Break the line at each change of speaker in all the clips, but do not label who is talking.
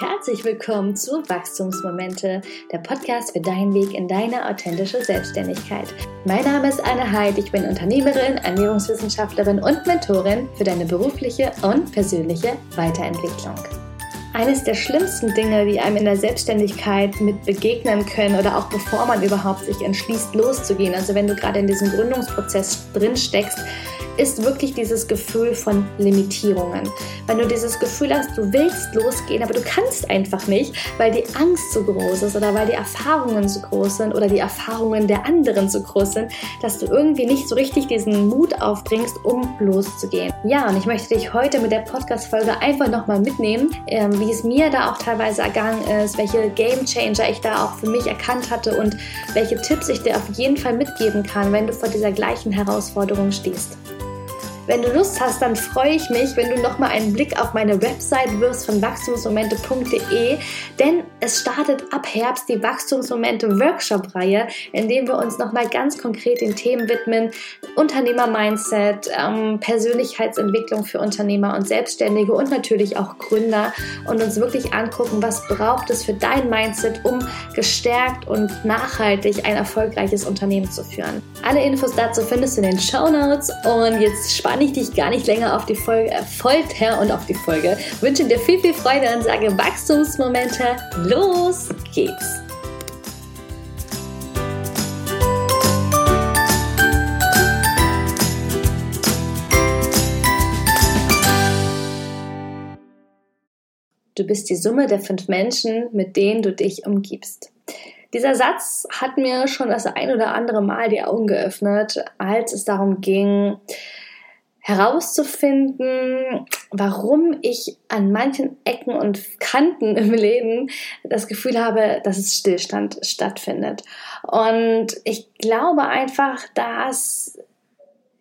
herzlich willkommen zu Wachstumsmomente, der Podcast für deinen Weg in deine authentische Selbstständigkeit. Mein Name ist Anne Heid, ich bin Unternehmerin, Ernährungswissenschaftlerin und Mentorin für deine berufliche und persönliche Weiterentwicklung. Eines der schlimmsten Dinge, die einem in der Selbstständigkeit mit begegnen können oder auch bevor man überhaupt sich entschließt, loszugehen, also wenn du gerade in diesem Gründungsprozess drin steckst, ist wirklich dieses Gefühl von Limitierungen. Wenn du dieses Gefühl hast, du willst losgehen, aber du kannst einfach nicht, weil die Angst so groß ist oder weil die Erfahrungen so groß sind oder die Erfahrungen der anderen so groß sind, dass du irgendwie nicht so richtig diesen Mut aufbringst, um loszugehen. Ja, und ich möchte dich heute mit der Podcast-Folge einfach nochmal mitnehmen, ähm, wie es mir da auch teilweise ergangen ist, welche Game Changer ich da auch für mich erkannt hatte und welche Tipps ich dir auf jeden Fall mitgeben kann, wenn du vor dieser gleichen Herausforderung stehst. Wenn du Lust hast, dann freue ich mich, wenn du nochmal einen Blick auf meine Website wirfst von wachstumsmomente.de, denn es startet ab Herbst die Wachstumsmomente Workshop-Reihe, in dem wir uns nochmal ganz konkret den Themen widmen, Unternehmer-Mindset, ähm, Persönlichkeitsentwicklung für Unternehmer und Selbstständige und natürlich auch Gründer und uns wirklich angucken, was braucht es für dein Mindset, um gestärkt und nachhaltig ein erfolgreiches Unternehmen zu führen. Alle Infos dazu findest du in den Show Notes und jetzt spann spanne ich dich gar nicht länger auf die Folge, äh, Folter und auf die Folge. Wünsche dir viel, viel Freude und sage Wachstumsmomente. Los geht's! Du bist die Summe der fünf Menschen, mit denen du dich umgibst. Dieser Satz hat mir schon das ein oder andere Mal die Augen geöffnet, als es darum ging, herauszufinden, warum ich an manchen Ecken und Kanten im Leben das Gefühl habe, dass es Stillstand stattfindet. Und ich glaube einfach, dass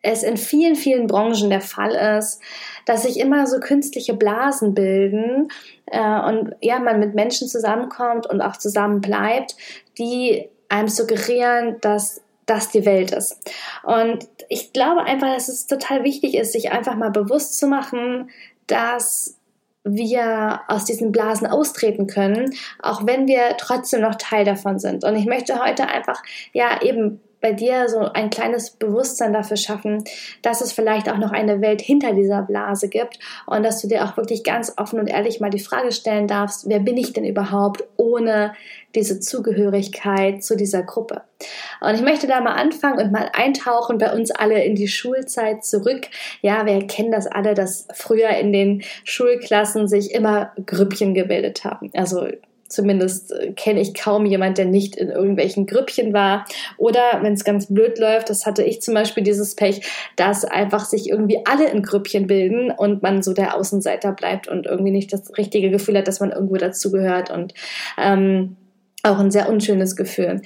es in vielen, vielen Branchen der Fall ist, dass sich immer so künstliche Blasen bilden äh, und ja, man mit Menschen zusammenkommt und auch zusammen bleibt, die einem suggerieren, dass das die Welt ist. Und ich glaube einfach, dass es total wichtig ist, sich einfach mal bewusst zu machen, dass wir aus diesen Blasen austreten können, auch wenn wir trotzdem noch Teil davon sind. Und ich möchte heute einfach ja eben bei dir so ein kleines Bewusstsein dafür schaffen, dass es vielleicht auch noch eine Welt hinter dieser Blase gibt und dass du dir auch wirklich ganz offen und ehrlich mal die Frage stellen darfst, wer bin ich denn überhaupt ohne diese Zugehörigkeit zu dieser Gruppe? Und ich möchte da mal anfangen und mal eintauchen bei uns alle in die Schulzeit zurück. Ja, wir kennen das alle, dass früher in den Schulklassen sich immer Grüppchen gebildet haben. Also Zumindest äh, kenne ich kaum jemand, der nicht in irgendwelchen Grüppchen war. Oder wenn es ganz blöd läuft, das hatte ich zum Beispiel dieses Pech, dass einfach sich irgendwie alle in Grüppchen bilden und man so der Außenseiter bleibt und irgendwie nicht das richtige Gefühl hat, dass man irgendwo dazugehört und ähm, auch ein sehr unschönes Gefühl.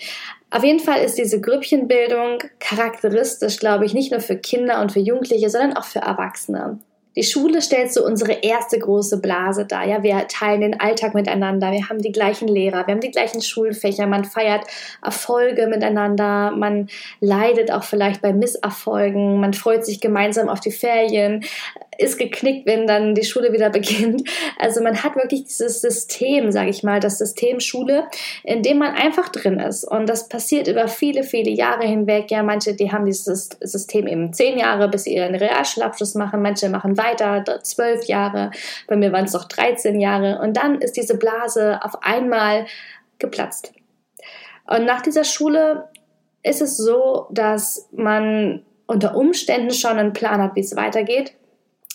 Auf jeden Fall ist diese Grüppchenbildung charakteristisch, glaube ich, nicht nur für Kinder und für Jugendliche, sondern auch für Erwachsene. Die Schule stellt so unsere erste große Blase dar. Ja, wir teilen den Alltag miteinander. Wir haben die gleichen Lehrer. Wir haben die gleichen Schulfächer. Man feiert Erfolge miteinander. Man leidet auch vielleicht bei Misserfolgen. Man freut sich gemeinsam auf die Ferien ist geknickt, wenn dann die Schule wieder beginnt. Also man hat wirklich dieses System, sage ich mal, das System Schule, in dem man einfach drin ist. Und das passiert über viele, viele Jahre hinweg. Ja, manche, die haben dieses System eben zehn Jahre, bis sie ihren Realschulabschluss machen. Manche machen weiter, zwölf Jahre. Bei mir waren es noch 13 Jahre. Und dann ist diese Blase auf einmal geplatzt. Und nach dieser Schule ist es so, dass man unter Umständen schon einen Plan hat, wie es weitergeht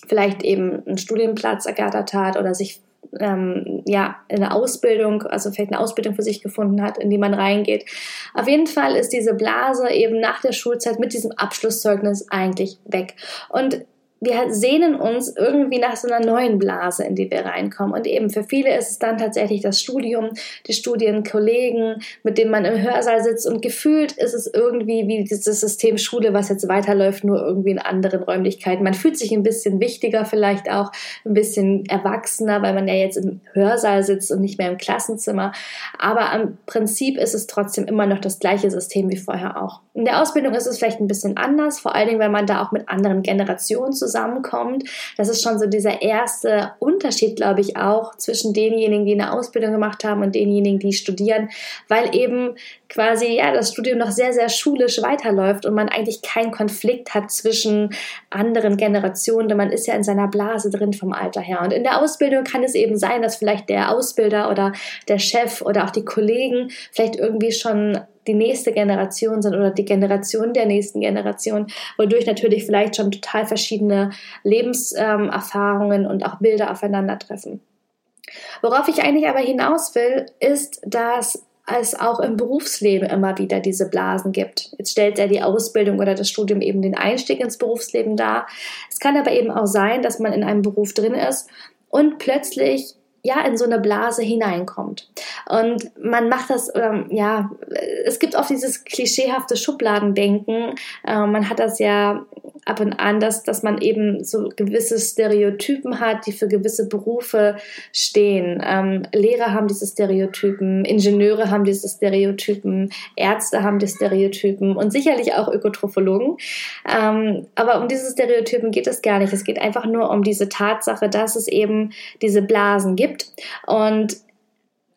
vielleicht eben einen Studienplatz ergattert hat oder sich ähm, ja, eine Ausbildung, also vielleicht eine Ausbildung für sich gefunden hat, in die man reingeht. Auf jeden Fall ist diese Blase eben nach der Schulzeit mit diesem Abschlusszeugnis eigentlich weg. Und wir sehnen uns irgendwie nach so einer neuen Blase, in die wir reinkommen. Und eben für viele ist es dann tatsächlich das Studium, die Studienkollegen, mit denen man im Hörsaal sitzt. Und gefühlt ist es irgendwie wie dieses System Schule, was jetzt weiterläuft, nur irgendwie in anderen Räumlichkeiten. Man fühlt sich ein bisschen wichtiger, vielleicht auch ein bisschen erwachsener, weil man ja jetzt im Hörsaal sitzt und nicht mehr im Klassenzimmer. Aber am Prinzip ist es trotzdem immer noch das gleiche System wie vorher auch. In der Ausbildung ist es vielleicht ein bisschen anders, vor allen Dingen, weil man da auch mit anderen Generationen zusammenkommt. Das ist schon so dieser erste Unterschied, glaube ich, auch zwischen denjenigen, die eine Ausbildung gemacht haben und denjenigen, die studieren, weil eben quasi ja das Studium noch sehr, sehr schulisch weiterläuft und man eigentlich keinen Konflikt hat zwischen anderen Generationen, denn man ist ja in seiner Blase drin vom Alter her. Und in der Ausbildung kann es eben sein, dass vielleicht der Ausbilder oder der Chef oder auch die Kollegen vielleicht irgendwie schon die nächste Generation sind oder die Generation der nächsten Generation, wodurch natürlich vielleicht schon total verschiedene Lebenserfahrungen ähm, und auch Bilder aufeinandertreffen. Worauf ich eigentlich aber hinaus will, ist, dass es auch im Berufsleben immer wieder diese Blasen gibt. Jetzt stellt ja die Ausbildung oder das Studium eben den Einstieg ins Berufsleben dar. Es kann aber eben auch sein, dass man in einem Beruf drin ist und plötzlich ja in so eine Blase hineinkommt. Und man macht das, ähm, ja, es gibt oft dieses klischeehafte Schubladendenken. Äh, man hat das ja ab und an, dass, dass man eben so gewisse Stereotypen hat, die für gewisse Berufe stehen. Ähm, Lehrer haben diese Stereotypen, Ingenieure haben diese Stereotypen, Ärzte haben die Stereotypen und sicherlich auch Ökotrophologen. Ähm, aber um diese Stereotypen geht es gar nicht. Es geht einfach nur um diese Tatsache, dass es eben diese Blasen gibt und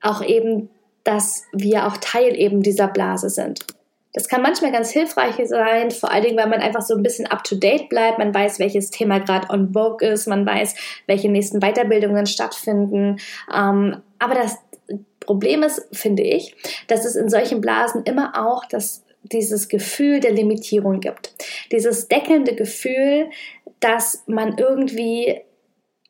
auch eben, dass wir auch Teil eben dieser Blase sind. Das kann manchmal ganz hilfreich sein, vor allen Dingen, weil man einfach so ein bisschen up-to-date bleibt. Man weiß, welches Thema gerade on vogue ist, man weiß, welche nächsten Weiterbildungen stattfinden. Ähm, aber das Problem ist, finde ich, dass es in solchen Blasen immer auch das dieses Gefühl der Limitierung gibt. Dieses deckelnde Gefühl, dass man irgendwie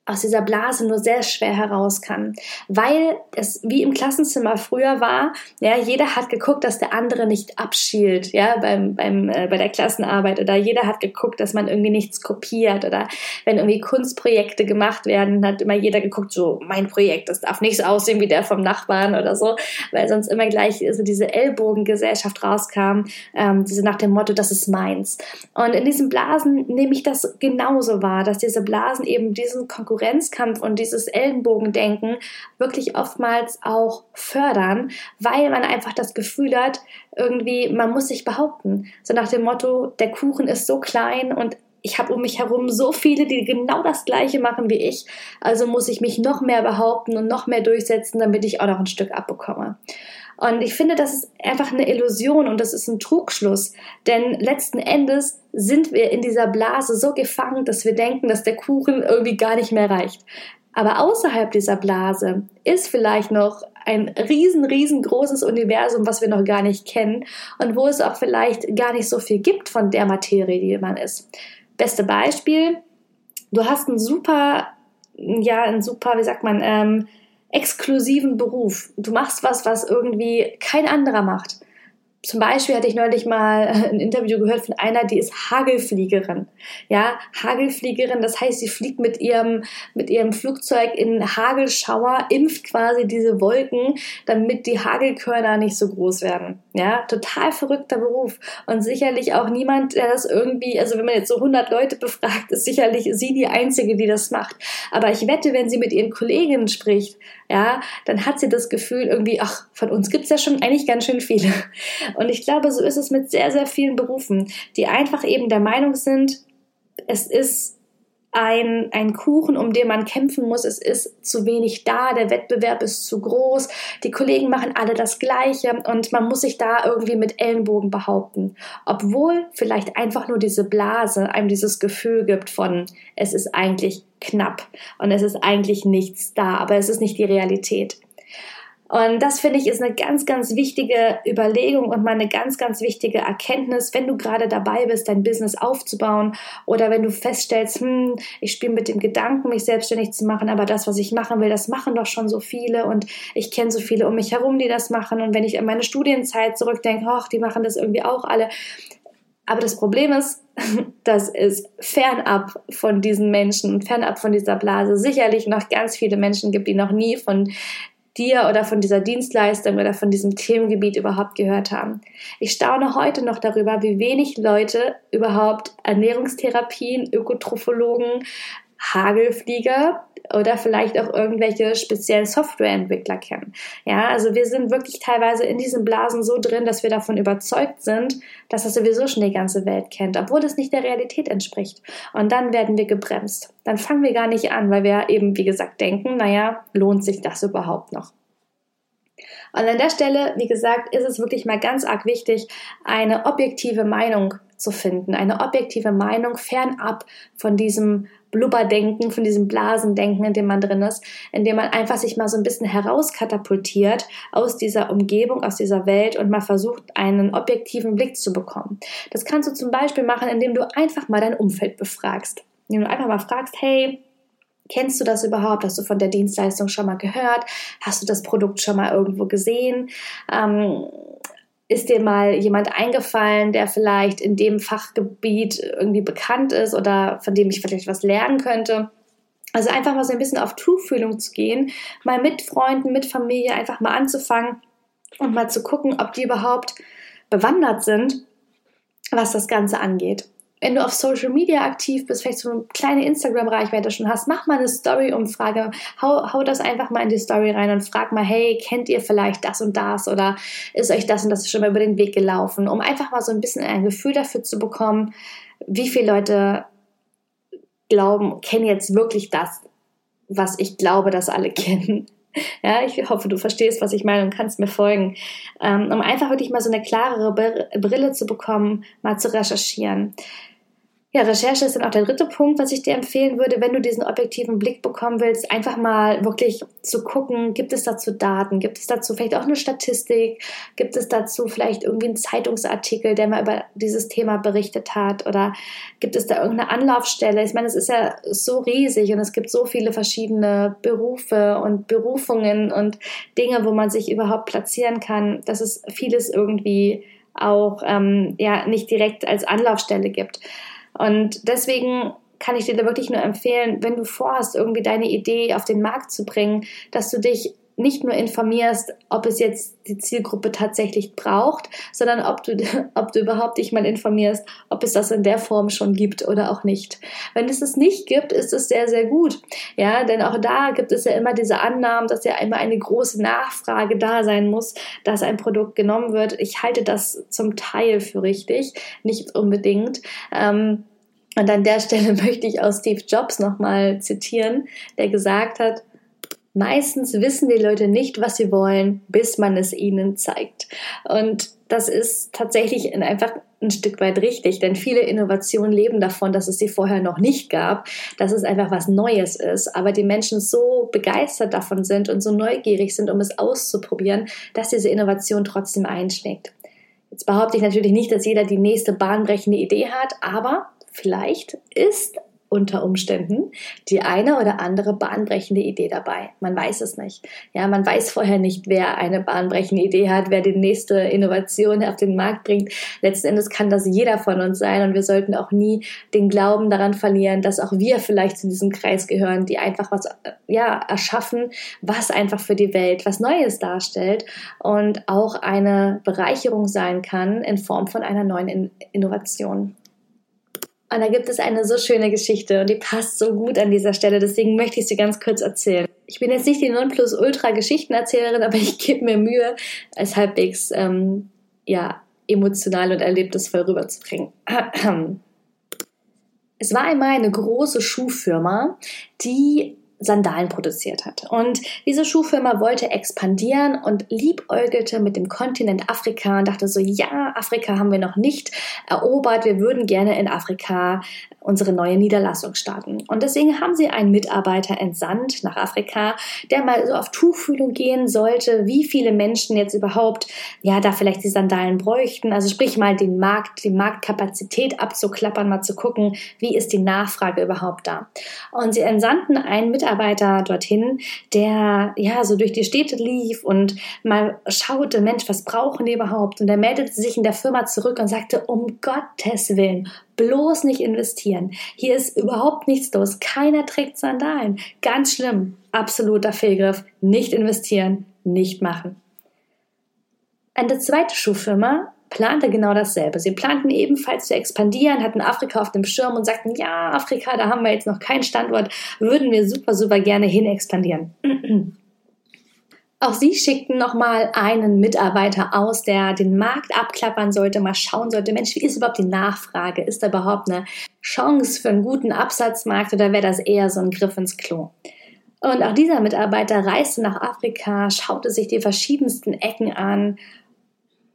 aus dieser Blase nur sehr schwer heraus kann, weil es wie im Klassenzimmer früher war, ja, jeder hat geguckt, dass der andere nicht abschielt, ja, beim, beim, äh, bei der Klassenarbeit oder jeder hat geguckt, dass man irgendwie nichts kopiert oder wenn irgendwie Kunstprojekte gemacht werden, hat immer jeder geguckt, so mein Projekt, das darf nicht so aussehen wie der vom Nachbarn oder so, weil sonst immer gleich so diese Ellbogengesellschaft rauskam, ähm, diese nach dem Motto, das ist meins. Und in diesen Blasen nehme ich das genauso wahr, dass diese Blasen eben diesen Konkurrenz Konkurrenzkampf und dieses Ellenbogendenken wirklich oftmals auch fördern, weil man einfach das Gefühl hat, irgendwie, man muss sich behaupten. So nach dem Motto, der Kuchen ist so klein und ich habe um mich herum so viele, die genau das Gleiche machen wie ich. Also muss ich mich noch mehr behaupten und noch mehr durchsetzen, damit ich auch noch ein Stück abbekomme. Und ich finde, das ist einfach eine Illusion und das ist ein Trugschluss. Denn letzten Endes sind wir in dieser Blase so gefangen, dass wir denken, dass der Kuchen irgendwie gar nicht mehr reicht. Aber außerhalb dieser Blase ist vielleicht noch ein riesen, riesengroßes Universum, was wir noch gar nicht kennen und wo es auch vielleicht gar nicht so viel gibt von der Materie, die man ist. Beste Beispiel, du hast einen super, ja, ein super, wie sagt man, ähm, exklusiven Beruf. Du machst was, was irgendwie kein anderer macht zum Beispiel hatte ich neulich mal ein Interview gehört von einer, die ist Hagelfliegerin. Ja, Hagelfliegerin, das heißt, sie fliegt mit ihrem, mit ihrem Flugzeug in Hagelschauer, impft quasi diese Wolken, damit die Hagelkörner nicht so groß werden. Ja, total verrückter Beruf. Und sicherlich auch niemand, der das irgendwie, also wenn man jetzt so 100 Leute befragt, ist sicherlich sie die Einzige, die das macht. Aber ich wette, wenn sie mit ihren Kolleginnen spricht, ja, dann hat sie das Gefühl irgendwie, ach, von uns gibt's ja schon eigentlich ganz schön viele. Und ich glaube, so ist es mit sehr, sehr vielen Berufen, die einfach eben der Meinung sind, es ist ein, ein Kuchen, um den man kämpfen muss. Es ist zu wenig da, der Wettbewerb ist zu groß, die Kollegen machen alle das Gleiche und man muss sich da irgendwie mit Ellenbogen behaupten. Obwohl vielleicht einfach nur diese Blase einem dieses Gefühl gibt von, es ist eigentlich knapp und es ist eigentlich nichts da, aber es ist nicht die Realität. Und das finde ich ist eine ganz, ganz wichtige Überlegung und mal eine ganz, ganz wichtige Erkenntnis, wenn du gerade dabei bist, dein Business aufzubauen oder wenn du feststellst, hm, ich spiele mit dem Gedanken, mich selbstständig zu machen, aber das, was ich machen will, das machen doch schon so viele und ich kenne so viele um mich herum, die das machen. Und wenn ich an meine Studienzeit zurückdenke, ach, die machen das irgendwie auch alle. Aber das Problem ist, dass es fernab von diesen Menschen und fernab von dieser Blase sicherlich noch ganz viele Menschen gibt, die noch nie von dir oder von dieser Dienstleistung oder von diesem Themengebiet überhaupt gehört haben. Ich staune heute noch darüber, wie wenig Leute überhaupt Ernährungstherapien, Ökotrophologen, Hagelflieger oder vielleicht auch irgendwelche speziellen Softwareentwickler kennen. Ja, also wir sind wirklich teilweise in diesen Blasen so drin, dass wir davon überzeugt sind, dass das sowieso schon die ganze Welt kennt, obwohl es nicht der Realität entspricht. Und dann werden wir gebremst. Dann fangen wir gar nicht an, weil wir eben, wie gesagt, denken, naja, lohnt sich das überhaupt noch? Und an der Stelle, wie gesagt, ist es wirklich mal ganz arg wichtig, eine objektive Meinung zu finden. Eine objektive Meinung fernab von diesem Blubberdenken, von diesem Blasendenken, in dem man drin ist, in dem man einfach sich mal so ein bisschen herauskatapultiert aus dieser Umgebung, aus dieser Welt und mal versucht, einen objektiven Blick zu bekommen. Das kannst du zum Beispiel machen, indem du einfach mal dein Umfeld befragst. Indem du einfach mal fragst, hey, Kennst du das überhaupt? Hast du von der Dienstleistung schon mal gehört? Hast du das Produkt schon mal irgendwo gesehen? Ähm, ist dir mal jemand eingefallen, der vielleicht in dem Fachgebiet irgendwie bekannt ist oder von dem ich vielleicht was lernen könnte? Also einfach mal so ein bisschen auf Tuchfühlung zu gehen, mal mit Freunden, mit Familie einfach mal anzufangen und mal zu gucken, ob die überhaupt bewandert sind, was das Ganze angeht wenn du auf Social Media aktiv bist, vielleicht so eine kleine Instagram-Reichweite schon hast, mach mal eine Story-Umfrage, hau, hau das einfach mal in die Story rein und frag mal, hey, kennt ihr vielleicht das und das oder ist euch das und das schon mal über den Weg gelaufen, um einfach mal so ein bisschen ein Gefühl dafür zu bekommen, wie viele Leute glauben, kennen jetzt wirklich das, was ich glaube, dass alle kennen. Ja, ich hoffe, du verstehst, was ich meine und kannst mir folgen. Ähm, um einfach wirklich mal so eine klarere Brille zu bekommen, mal zu recherchieren. Ja, Recherche ist dann auch der dritte Punkt, was ich dir empfehlen würde, wenn du diesen objektiven Blick bekommen willst, einfach mal wirklich zu gucken, gibt es dazu Daten, gibt es dazu vielleicht auch eine Statistik, gibt es dazu vielleicht irgendwie einen Zeitungsartikel, der mal über dieses Thema berichtet hat oder gibt es da irgendeine Anlaufstelle? Ich meine, es ist ja so riesig und es gibt so viele verschiedene Berufe und Berufungen und Dinge, wo man sich überhaupt platzieren kann, dass es vieles irgendwie auch ähm, ja nicht direkt als Anlaufstelle gibt. Und deswegen kann ich dir da wirklich nur empfehlen, wenn du vorhast, irgendwie deine Idee auf den Markt zu bringen, dass du dich nicht nur informierst, ob es jetzt die Zielgruppe tatsächlich braucht, sondern ob du, ob du überhaupt dich mal informierst, ob es das in der Form schon gibt oder auch nicht. Wenn es es nicht gibt, ist es sehr, sehr gut. Ja, denn auch da gibt es ja immer diese Annahmen, dass ja immer eine große Nachfrage da sein muss, dass ein Produkt genommen wird. Ich halte das zum Teil für richtig, nicht unbedingt. Ähm, und an der Stelle möchte ich auch Steve Jobs nochmal zitieren, der gesagt hat, Meistens wissen die Leute nicht, was sie wollen, bis man es ihnen zeigt. Und das ist tatsächlich einfach ein Stück weit richtig, denn viele Innovationen leben davon, dass es sie vorher noch nicht gab, dass es einfach was Neues ist, aber die Menschen so begeistert davon sind und so neugierig sind, um es auszuprobieren, dass diese Innovation trotzdem einschlägt. Jetzt behaupte ich natürlich nicht, dass jeder die nächste bahnbrechende Idee hat, aber vielleicht ist unter Umständen die eine oder andere bahnbrechende Idee dabei. Man weiß es nicht. Ja, man weiß vorher nicht, wer eine bahnbrechende Idee hat, wer die nächste Innovation auf den Markt bringt. Letzten Endes kann das jeder von uns sein und wir sollten auch nie den Glauben daran verlieren, dass auch wir vielleicht zu diesem Kreis gehören, die einfach was ja erschaffen, was einfach für die Welt was Neues darstellt und auch eine Bereicherung sein kann in Form von einer neuen Innovation. Und da gibt es eine so schöne Geschichte und die passt so gut an dieser Stelle, deswegen möchte ich sie ganz kurz erzählen. Ich bin jetzt nicht die Nonplusultra-Geschichtenerzählerin, aber ich gebe mir Mühe, es halbwegs ähm, ja, emotional und erlebnisvoll rüberzubringen. Es war einmal eine große Schuhfirma, die Sandalen produziert hat. Und diese Schuhfirma wollte expandieren und liebäugelte mit dem Kontinent Afrika und dachte so, ja, Afrika haben wir noch nicht erobert, wir würden gerne in Afrika unsere neue Niederlassung starten. Und deswegen haben sie einen Mitarbeiter entsandt nach Afrika, der mal so auf Tuchfühlung gehen sollte, wie viele Menschen jetzt überhaupt, ja, da vielleicht die Sandalen bräuchten. Also sprich mal den Markt, die Marktkapazität abzuklappern, mal zu gucken, wie ist die Nachfrage überhaupt da. Und sie entsandten einen Mitarbeiter dorthin, der ja so durch die Städte lief und mal schaute, Mensch, was brauchen die überhaupt? Und er meldete sich in der Firma zurück und sagte, um Gottes Willen, bloß nicht investieren. Hier ist überhaupt nichts los. Keiner trägt Sandalen. Ganz schlimm. Absoluter Fehlgriff. Nicht investieren, nicht machen. Eine zweite Schuhfirma plante genau dasselbe. Sie planten ebenfalls zu expandieren, hatten Afrika auf dem Schirm und sagten, ja, Afrika, da haben wir jetzt noch keinen Standort, würden wir super, super gerne hin expandieren. Auch sie schickten nochmal einen Mitarbeiter aus, der den Markt abklappern sollte, mal schauen sollte, Mensch, wie ist überhaupt die Nachfrage? Ist da überhaupt eine Chance für einen guten Absatzmarkt oder wäre das eher so ein Griff ins Klo? Und auch dieser Mitarbeiter reiste nach Afrika, schaute sich die verschiedensten Ecken an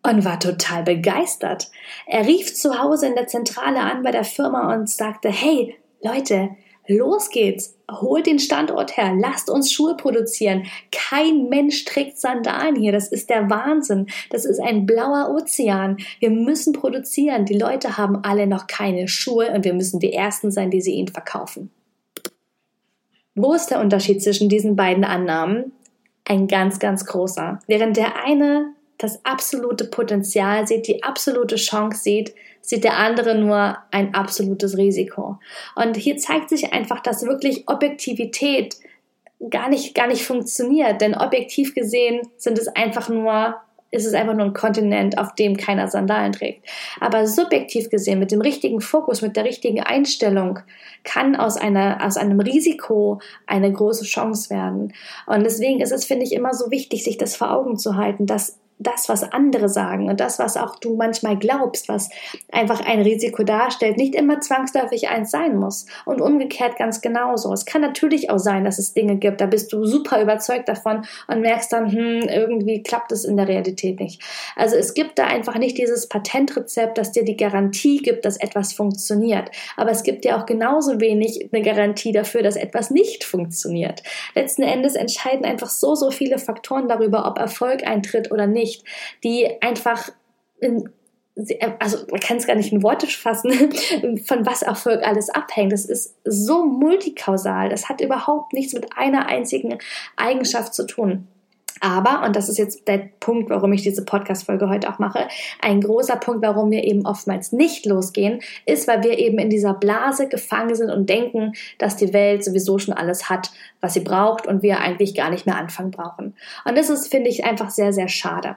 und war total begeistert. Er rief zu Hause in der Zentrale an bei der Firma und sagte, hey Leute, los geht's, holt den Standort her, lasst uns Schuhe produzieren. Kein Mensch trägt Sandalen hier, das ist der Wahnsinn. Das ist ein blauer Ozean. Wir müssen produzieren. Die Leute haben alle noch keine Schuhe und wir müssen die Ersten sein, die sie ihnen verkaufen. Wo ist der Unterschied zwischen diesen beiden Annahmen? Ein ganz, ganz großer. Während der eine das absolute Potenzial sieht, die absolute Chance sieht, sieht der andere nur ein absolutes Risiko. Und hier zeigt sich einfach, dass wirklich Objektivität gar nicht, gar nicht funktioniert, denn objektiv gesehen sind es einfach nur ist es einfach nur ein Kontinent, auf dem keiner Sandalen trägt. Aber subjektiv gesehen, mit dem richtigen Fokus, mit der richtigen Einstellung, kann aus, einer, aus einem Risiko eine große Chance werden. Und deswegen ist es, finde ich, immer so wichtig, sich das vor Augen zu halten, dass das, was andere sagen und das, was auch du manchmal glaubst, was einfach ein Risiko darstellt, nicht immer zwangsläufig eins sein muss. Und umgekehrt ganz genauso. Es kann natürlich auch sein, dass es Dinge gibt, da bist du super überzeugt davon und merkst dann, hm, irgendwie klappt es in der Realität nicht. Also es gibt da einfach nicht dieses Patentrezept, das dir die Garantie gibt, dass etwas funktioniert. Aber es gibt dir auch genauso wenig eine Garantie dafür, dass etwas nicht funktioniert. Letzten Endes entscheiden einfach so, so viele Faktoren darüber, ob Erfolg eintritt oder nicht nicht, die einfach in, also man kann es gar nicht in Worte fassen, von was Erfolg alles abhängt. Das ist so multikausal. Das hat überhaupt nichts mit einer einzigen Eigenschaft zu tun. Aber, und das ist jetzt der Punkt, warum ich diese Podcast-Folge heute auch mache, ein großer Punkt, warum wir eben oftmals nicht losgehen, ist, weil wir eben in dieser Blase gefangen sind und denken, dass die Welt sowieso schon alles hat, was sie braucht und wir eigentlich gar nicht mehr anfangen brauchen. Und das ist, finde ich, einfach sehr, sehr schade.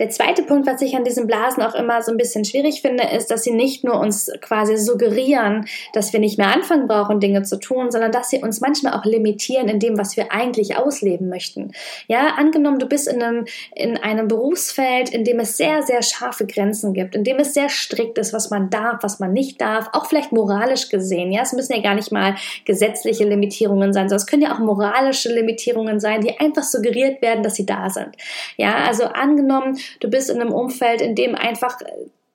Der zweite Punkt, was ich an diesen Blasen auch immer so ein bisschen schwierig finde, ist, dass sie nicht nur uns quasi suggerieren, dass wir nicht mehr anfangen brauchen, Dinge zu tun, sondern dass sie uns manchmal auch limitieren in dem, was wir eigentlich ausleben möchten. Ja, angenommen, du bist in einem, in einem Berufsfeld, in dem es sehr, sehr scharfe Grenzen gibt, in dem es sehr strikt ist, was man darf, was man nicht darf, auch vielleicht moralisch gesehen. Ja, es müssen ja gar nicht mal gesetzliche Limitierungen sein, sondern es können ja auch moralische Limitierungen sein, die einfach suggeriert werden, dass sie da sind. Ja, also angenommen, Du bist in einem Umfeld, in dem einfach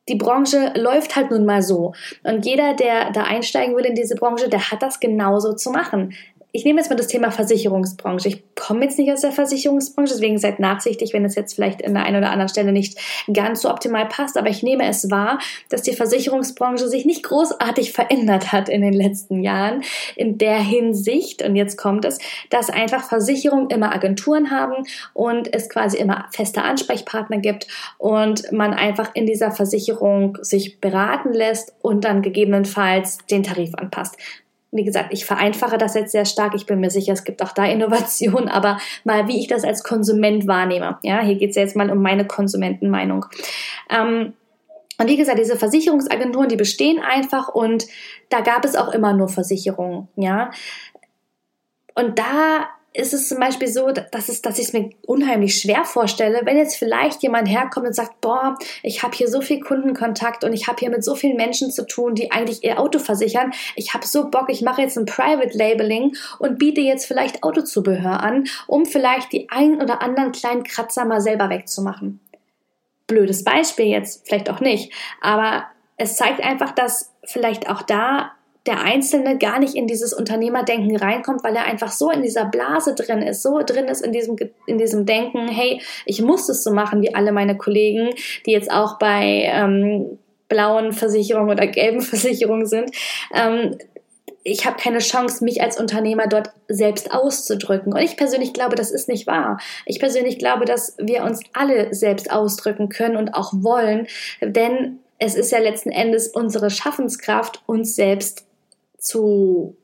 die Branche läuft halt nun mal so. Und jeder, der da einsteigen will in diese Branche, der hat das genauso zu machen ich nehme jetzt mal das Thema Versicherungsbranche. Ich komme jetzt nicht aus der Versicherungsbranche, deswegen seid nachsichtig, wenn es jetzt vielleicht an der einen oder anderen Stelle nicht ganz so optimal passt. Aber ich nehme es wahr, dass die Versicherungsbranche sich nicht großartig verändert hat in den letzten Jahren in der Hinsicht. Und jetzt kommt es, dass einfach Versicherungen immer Agenturen haben und es quasi immer feste Ansprechpartner gibt und man einfach in dieser Versicherung sich beraten lässt und dann gegebenenfalls den Tarif anpasst wie gesagt, ich vereinfache das jetzt sehr stark. Ich bin mir sicher, es gibt auch da Innovationen, aber mal, wie ich das als Konsument wahrnehme. Ja, hier geht es jetzt mal um meine Konsumentenmeinung. Ähm, und wie gesagt, diese Versicherungsagenturen, die bestehen einfach und da gab es auch immer nur Versicherungen, ja. Und da ist es zum Beispiel so, dass, es, dass ich es mir unheimlich schwer vorstelle, wenn jetzt vielleicht jemand herkommt und sagt, boah, ich habe hier so viel Kundenkontakt und ich habe hier mit so vielen Menschen zu tun, die eigentlich ihr Auto versichern. Ich habe so Bock, ich mache jetzt ein Private Labeling und biete jetzt vielleicht Autozubehör an, um vielleicht die ein oder anderen kleinen Kratzer mal selber wegzumachen. Blödes Beispiel jetzt, vielleicht auch nicht, aber es zeigt einfach, dass vielleicht auch da der Einzelne gar nicht in dieses Unternehmerdenken reinkommt, weil er einfach so in dieser Blase drin ist, so drin ist in diesem, in diesem Denken, hey, ich muss es so machen wie alle meine Kollegen, die jetzt auch bei ähm, blauen Versicherungen oder gelben Versicherungen sind. Ähm, ich habe keine Chance, mich als Unternehmer dort selbst auszudrücken. Und ich persönlich glaube, das ist nicht wahr. Ich persönlich glaube, dass wir uns alle selbst ausdrücken können und auch wollen, denn es ist ja letzten Endes unsere Schaffenskraft, uns selbst zu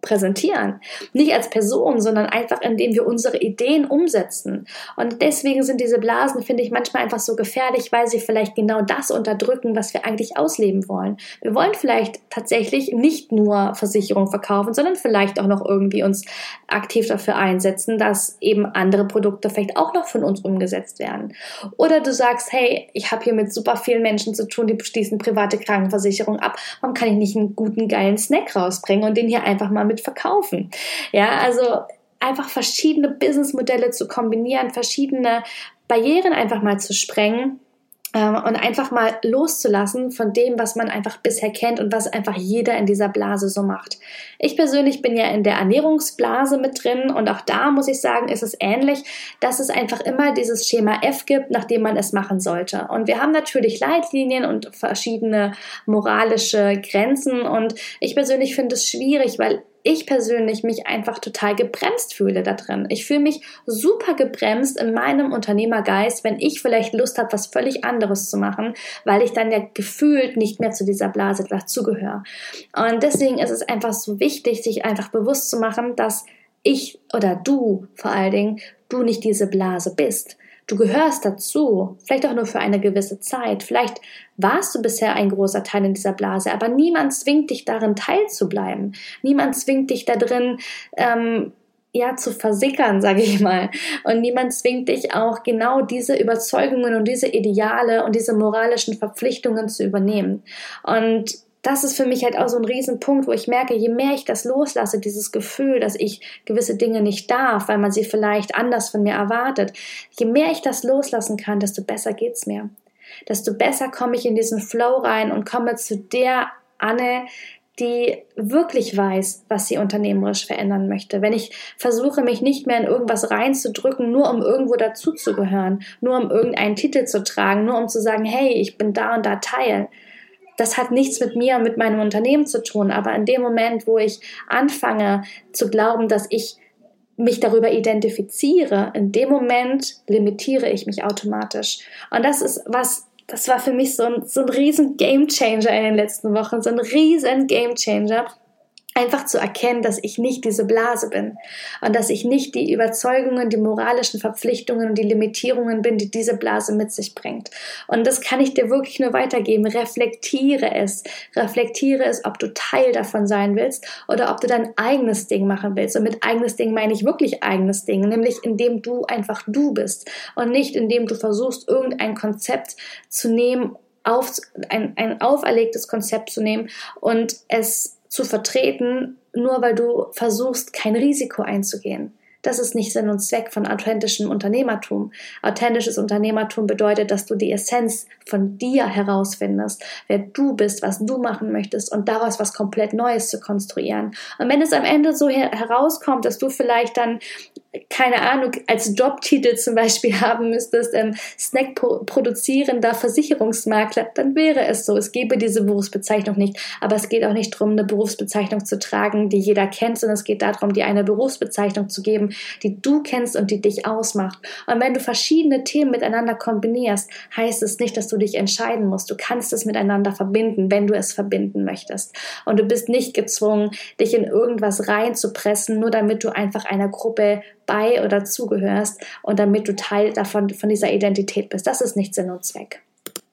präsentieren. Nicht als Person, sondern einfach, indem wir unsere Ideen umsetzen. Und deswegen sind diese Blasen, finde ich, manchmal einfach so gefährlich, weil sie vielleicht genau das unterdrücken, was wir eigentlich ausleben wollen. Wir wollen vielleicht tatsächlich nicht nur Versicherung verkaufen, sondern vielleicht auch noch irgendwie uns aktiv dafür einsetzen, dass eben andere Produkte vielleicht auch noch von uns umgesetzt werden. Oder du sagst, hey, ich habe hier mit super vielen Menschen zu tun, die schließen private Krankenversicherung ab. Warum kann ich nicht einen guten, geilen Snack rausbringen und den hier einfach mal mit verkaufen. Ja, also einfach verschiedene Businessmodelle zu kombinieren, verschiedene Barrieren einfach mal zu sprengen ähm, und einfach mal loszulassen von dem, was man einfach bisher kennt und was einfach jeder in dieser Blase so macht. Ich persönlich bin ja in der Ernährungsblase mit drin und auch da muss ich sagen, ist es ähnlich, dass es einfach immer dieses Schema F gibt, nach dem man es machen sollte. Und wir haben natürlich Leitlinien und verschiedene moralische Grenzen und ich persönlich finde es schwierig, weil ich persönlich mich einfach total gebremst fühle da drin. Ich fühle mich super gebremst in meinem Unternehmergeist, wenn ich vielleicht Lust habe, was völlig anderes zu machen, weil ich dann ja gefühlt nicht mehr zu dieser Blase dazugehöre. Und deswegen ist es einfach so wichtig, sich einfach bewusst zu machen, dass ich oder du vor allen Dingen, du nicht diese Blase bist. Du gehörst dazu, vielleicht auch nur für eine gewisse Zeit. Vielleicht warst du bisher ein großer Teil in dieser Blase, aber niemand zwingt dich darin teilzubleiben. Niemand zwingt dich da drin, ähm, ja, zu versickern, sage ich mal. Und niemand zwingt dich auch genau diese Überzeugungen und diese Ideale und diese moralischen Verpflichtungen zu übernehmen. Und das ist für mich halt auch so ein Riesenpunkt, wo ich merke, je mehr ich das loslasse, dieses Gefühl, dass ich gewisse Dinge nicht darf, weil man sie vielleicht anders von mir erwartet, je mehr ich das loslassen kann, desto besser geht's mir. Desto besser komme ich in diesen Flow rein und komme zu der Anne, die wirklich weiß, was sie unternehmerisch verändern möchte. Wenn ich versuche, mich nicht mehr in irgendwas reinzudrücken, nur um irgendwo dazuzugehören, nur um irgendeinen Titel zu tragen, nur um zu sagen, hey, ich bin da und da Teil, das hat nichts mit mir und mit meinem Unternehmen zu tun. Aber in dem Moment, wo ich anfange zu glauben, dass ich mich darüber identifiziere, in dem Moment limitiere ich mich automatisch. Und das ist was, das war für mich so ein, so ein riesen Game Changer in den letzten Wochen, so ein riesen Game Changer einfach zu erkennen, dass ich nicht diese Blase bin und dass ich nicht die Überzeugungen, die moralischen Verpflichtungen und die Limitierungen bin, die diese Blase mit sich bringt. Und das kann ich dir wirklich nur weitergeben. Reflektiere es. Reflektiere es, ob du Teil davon sein willst oder ob du dein eigenes Ding machen willst. Und mit eigenes Ding meine ich wirklich eigenes Ding, nämlich indem du einfach du bist und nicht indem du versuchst, irgendein Konzept zu nehmen, auf, ein, ein auferlegtes Konzept zu nehmen und es zu vertreten, nur weil du versuchst, kein Risiko einzugehen. Das ist nicht Sinn und Zweck von authentischem Unternehmertum. Authentisches Unternehmertum bedeutet, dass du die Essenz von dir herausfindest, wer du bist, was du machen möchtest und daraus was komplett Neues zu konstruieren. Und wenn es am Ende so her herauskommt, dass du vielleicht dann keine Ahnung, als Jobtitel zum Beispiel haben müsstest, ähm, Snack produzierender Versicherungsmakler, dann wäre es so. Es gäbe diese Berufsbezeichnung nicht. Aber es geht auch nicht darum, eine Berufsbezeichnung zu tragen, die jeder kennt, sondern es geht darum, dir eine Berufsbezeichnung zu geben, die du kennst und die dich ausmacht. Und wenn du verschiedene Themen miteinander kombinierst, heißt es nicht, dass du dich entscheiden musst. Du kannst es miteinander verbinden, wenn du es verbinden möchtest. Und du bist nicht gezwungen, dich in irgendwas reinzupressen, nur damit du einfach einer Gruppe bei oder zugehörst und damit du Teil davon, von dieser Identität bist. Das ist nicht Sinn und Zweck.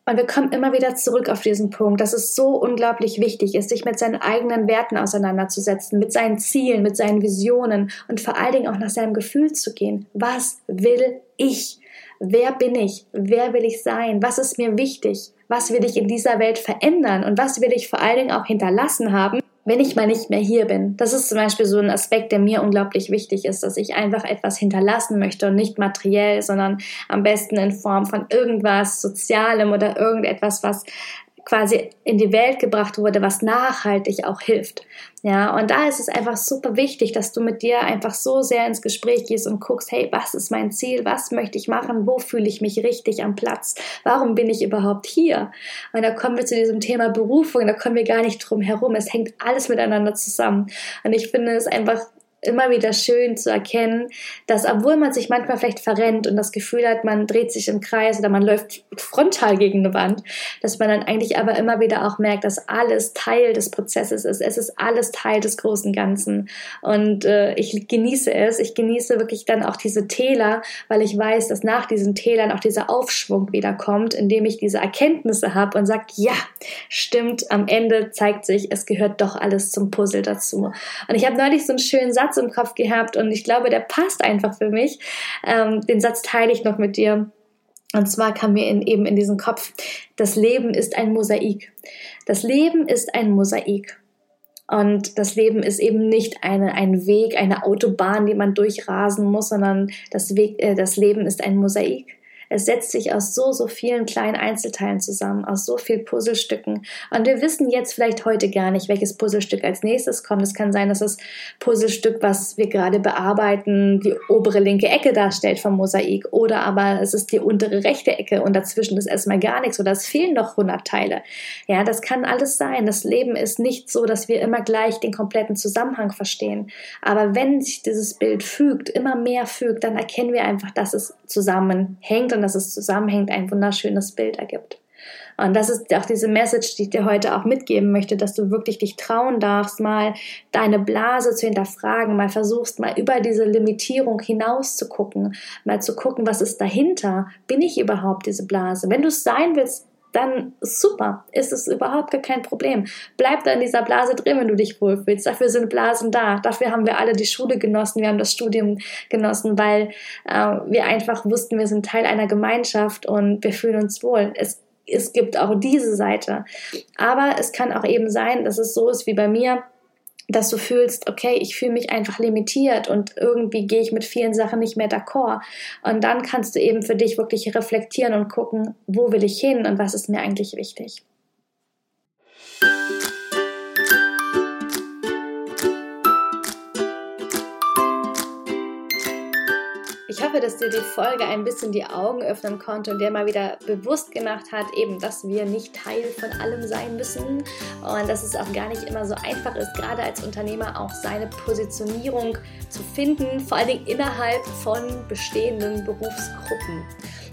Und wir kommen immer wieder zurück auf diesen Punkt, dass es so unglaublich wichtig ist, sich mit seinen eigenen Werten auseinanderzusetzen, mit seinen Zielen, mit seinen Visionen und vor allen Dingen auch nach seinem Gefühl zu gehen. Was will ich? Wer bin ich? Wer will ich sein? Was ist mir wichtig? Was will ich in dieser Welt verändern? Und was will ich vor allen Dingen auch hinterlassen haben? Wenn ich mal nicht mehr hier bin. Das ist zum Beispiel so ein Aspekt, der mir unglaublich wichtig ist, dass ich einfach etwas hinterlassen möchte und nicht materiell, sondern am besten in Form von irgendwas Sozialem oder irgendetwas, was quasi in die Welt gebracht wurde, was nachhaltig auch hilft. Ja, und da ist es einfach super wichtig, dass du mit dir einfach so sehr ins Gespräch gehst und guckst, hey, was ist mein Ziel? Was möchte ich machen? Wo fühle ich mich richtig am Platz? Warum bin ich überhaupt hier? Und da kommen wir zu diesem Thema Berufung, da kommen wir gar nicht drum herum. Es hängt alles miteinander zusammen. Und ich finde es einfach immer wieder schön zu erkennen, dass obwohl man sich manchmal vielleicht verrennt und das Gefühl hat, man dreht sich im Kreis oder man läuft frontal gegen eine Wand, dass man dann eigentlich aber immer wieder auch merkt, dass alles Teil des Prozesses ist. Es ist alles Teil des großen Ganzen. Und äh, ich genieße es. Ich genieße wirklich dann auch diese Täler, weil ich weiß, dass nach diesen Tälern auch dieser Aufschwung wieder kommt, indem ich diese Erkenntnisse habe und sage, ja, stimmt, am Ende zeigt sich, es gehört doch alles zum Puzzle dazu. Und ich habe neulich so einen schönen Satz Satz im Kopf gehabt und ich glaube, der passt einfach für mich. Ähm, den Satz teile ich noch mit dir. Und zwar kam mir in, eben in diesen Kopf, das Leben ist ein Mosaik. Das Leben ist ein Mosaik. Und das Leben ist eben nicht eine, ein Weg, eine Autobahn, die man durchrasen muss, sondern das, Weg, äh, das Leben ist ein Mosaik. Es setzt sich aus so, so vielen kleinen Einzelteilen zusammen, aus so vielen Puzzlestücken. Und wir wissen jetzt vielleicht heute gar nicht, welches Puzzlestück als nächstes kommt. Es kann sein, dass das Puzzlestück, was wir gerade bearbeiten, die obere linke Ecke darstellt vom Mosaik. Oder aber es ist die untere rechte Ecke und dazwischen ist erstmal gar nichts oder es fehlen noch 100 Teile. Ja, das kann alles sein. Das Leben ist nicht so, dass wir immer gleich den kompletten Zusammenhang verstehen. Aber wenn sich dieses Bild fügt, immer mehr fügt, dann erkennen wir einfach, dass es zusammenhängt und dass es zusammenhängt, ein wunderschönes Bild ergibt. Und das ist auch diese Message, die ich dir heute auch mitgeben möchte, dass du wirklich dich trauen darfst, mal deine Blase zu hinterfragen, mal versuchst, mal über diese Limitierung hinaus zu gucken, mal zu gucken, was ist dahinter? Bin ich überhaupt diese Blase? Wenn du es sein willst, dann super, ist es überhaupt gar kein Problem. Bleib da in dieser Blase drin, wenn du dich wohlfühlst. Dafür sind Blasen da. Dafür haben wir alle die Schule genossen, wir haben das Studium genossen, weil äh, wir einfach wussten, wir sind Teil einer Gemeinschaft und wir fühlen uns wohl. Es, es gibt auch diese Seite. Aber es kann auch eben sein, dass es so ist wie bei mir dass du fühlst, okay, ich fühle mich einfach limitiert und irgendwie gehe ich mit vielen Sachen nicht mehr d'accord. Und dann kannst du eben für dich wirklich reflektieren und gucken, wo will ich hin und was ist mir eigentlich wichtig. Ich hoffe, dass dir die Folge ein bisschen die Augen öffnen konnte und dir mal wieder bewusst gemacht hat, eben, dass wir nicht Teil von allem sein müssen und dass es auch gar nicht immer so einfach ist, gerade als Unternehmer auch seine Positionierung zu finden, vor allen Dingen innerhalb von bestehenden Berufsgruppen.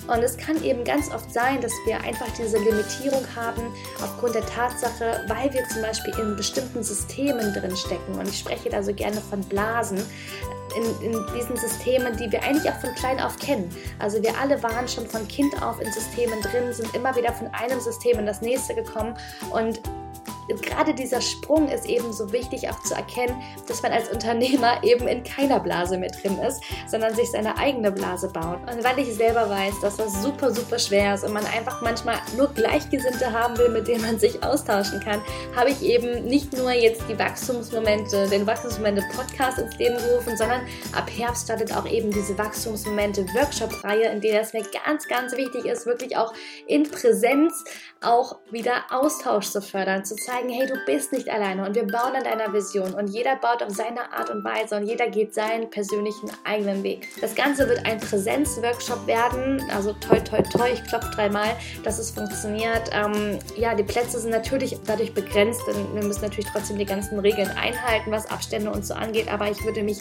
Und es kann eben ganz oft sein, dass wir einfach diese Limitierung haben aufgrund der Tatsache, weil wir zum Beispiel in bestimmten Systemen drin stecken. Und ich spreche da so gerne von Blasen in, in diesen Systemen, die wir eigentlich auch von klein auf kennen. Also wir alle waren schon von Kind auf in Systemen drin, sind immer wieder von einem System in das nächste gekommen und gerade dieser Sprung ist eben so wichtig auch zu erkennen, dass man als Unternehmer eben in keiner Blase mehr drin ist, sondern sich seine eigene Blase baut. Und weil ich selber weiß, dass das super, super schwer ist und man einfach manchmal nur Gleichgesinnte haben will, mit denen man sich austauschen kann, habe ich eben nicht nur jetzt die Wachstumsmomente, den Wachstumsmomente Podcast ins Leben gerufen, sondern ab Herbst startet auch eben diese Wachstumsmomente Workshop-Reihe, in der es mir ganz, ganz wichtig ist, wirklich auch in Präsenz auch wieder Austausch zu fördern, zu zeigen, hey, du bist nicht alleine und wir bauen an deiner Vision und jeder baut auf seine Art und Weise und jeder geht seinen persönlichen eigenen Weg. Das Ganze wird ein Präsenzworkshop werden, also toi toi toi, ich klopfe dreimal, dass es funktioniert. Ähm, ja, die Plätze sind natürlich dadurch begrenzt, denn wir müssen natürlich trotzdem die ganzen Regeln einhalten, was Abstände und so angeht, aber ich würde mich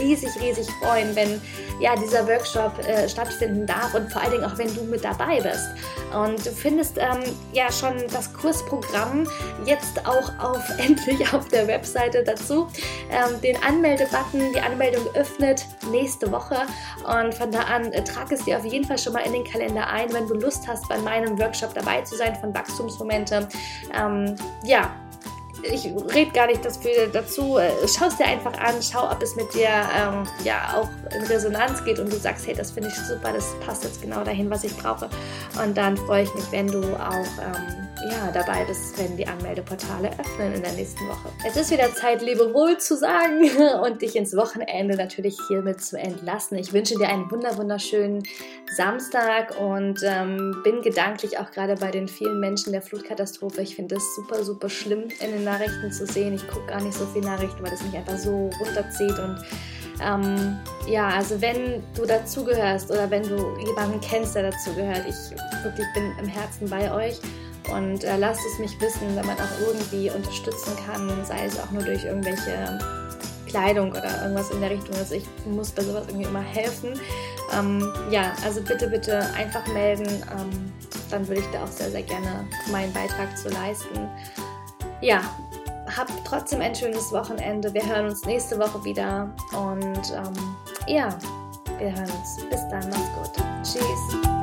riesig, riesig freuen, wenn ja, dieser Workshop äh, stattfinden darf und vor allen Dingen auch, wenn du mit dabei bist. Und du findest ähm, ja schon das Kursprogramm jetzt auch auf endlich auf der Webseite dazu. Ähm, den Anmeldebutton, die Anmeldung öffnet nächste Woche und von da an äh, trag es dir auf jeden Fall schon mal in den Kalender ein, wenn du Lust hast, bei meinem Workshop dabei zu sein von Wachstumsmomente. Ähm, ja, ich rede gar nicht dafür, dazu. Äh, schau es dir einfach an, schau, ob es mit dir ähm, ja auch in Resonanz geht und du sagst, hey, das finde ich super, das passt jetzt genau dahin, was ich brauche. Und dann freue ich mich, wenn du auch ähm, ja, dabei bist, wenn die Anmeldeportale öffnen in der nächsten Woche. Es ist wieder Zeit, Lebewohl zu sagen und dich ins Wochenende natürlich hiermit zu entlassen. Ich wünsche dir einen wunder wunderschönen Samstag und ähm, bin gedanklich auch gerade bei den vielen Menschen der Flutkatastrophe. Ich finde es super, super schlimm in den Nachrichten zu sehen. Ich gucke gar nicht so viele Nachrichten, weil das mich einfach so runterzieht und ähm, ja, also wenn du dazugehörst oder wenn du jemanden kennst, der dazugehört, ich wirklich bin im Herzen bei euch und äh, lasst es mich wissen, wenn man auch irgendwie unterstützen kann, sei es auch nur durch irgendwelche Kleidung oder irgendwas in der Richtung ist. Ich muss bei sowas irgendwie immer helfen. Ähm, ja, also bitte, bitte einfach melden. Ähm, dann würde ich da auch sehr, sehr gerne meinen Beitrag zu leisten. Ja, habt trotzdem ein schönes Wochenende. Wir hören uns nächste Woche wieder. Und ähm, ja, wir hören uns. Bis dann. Mach's gut. Tschüss.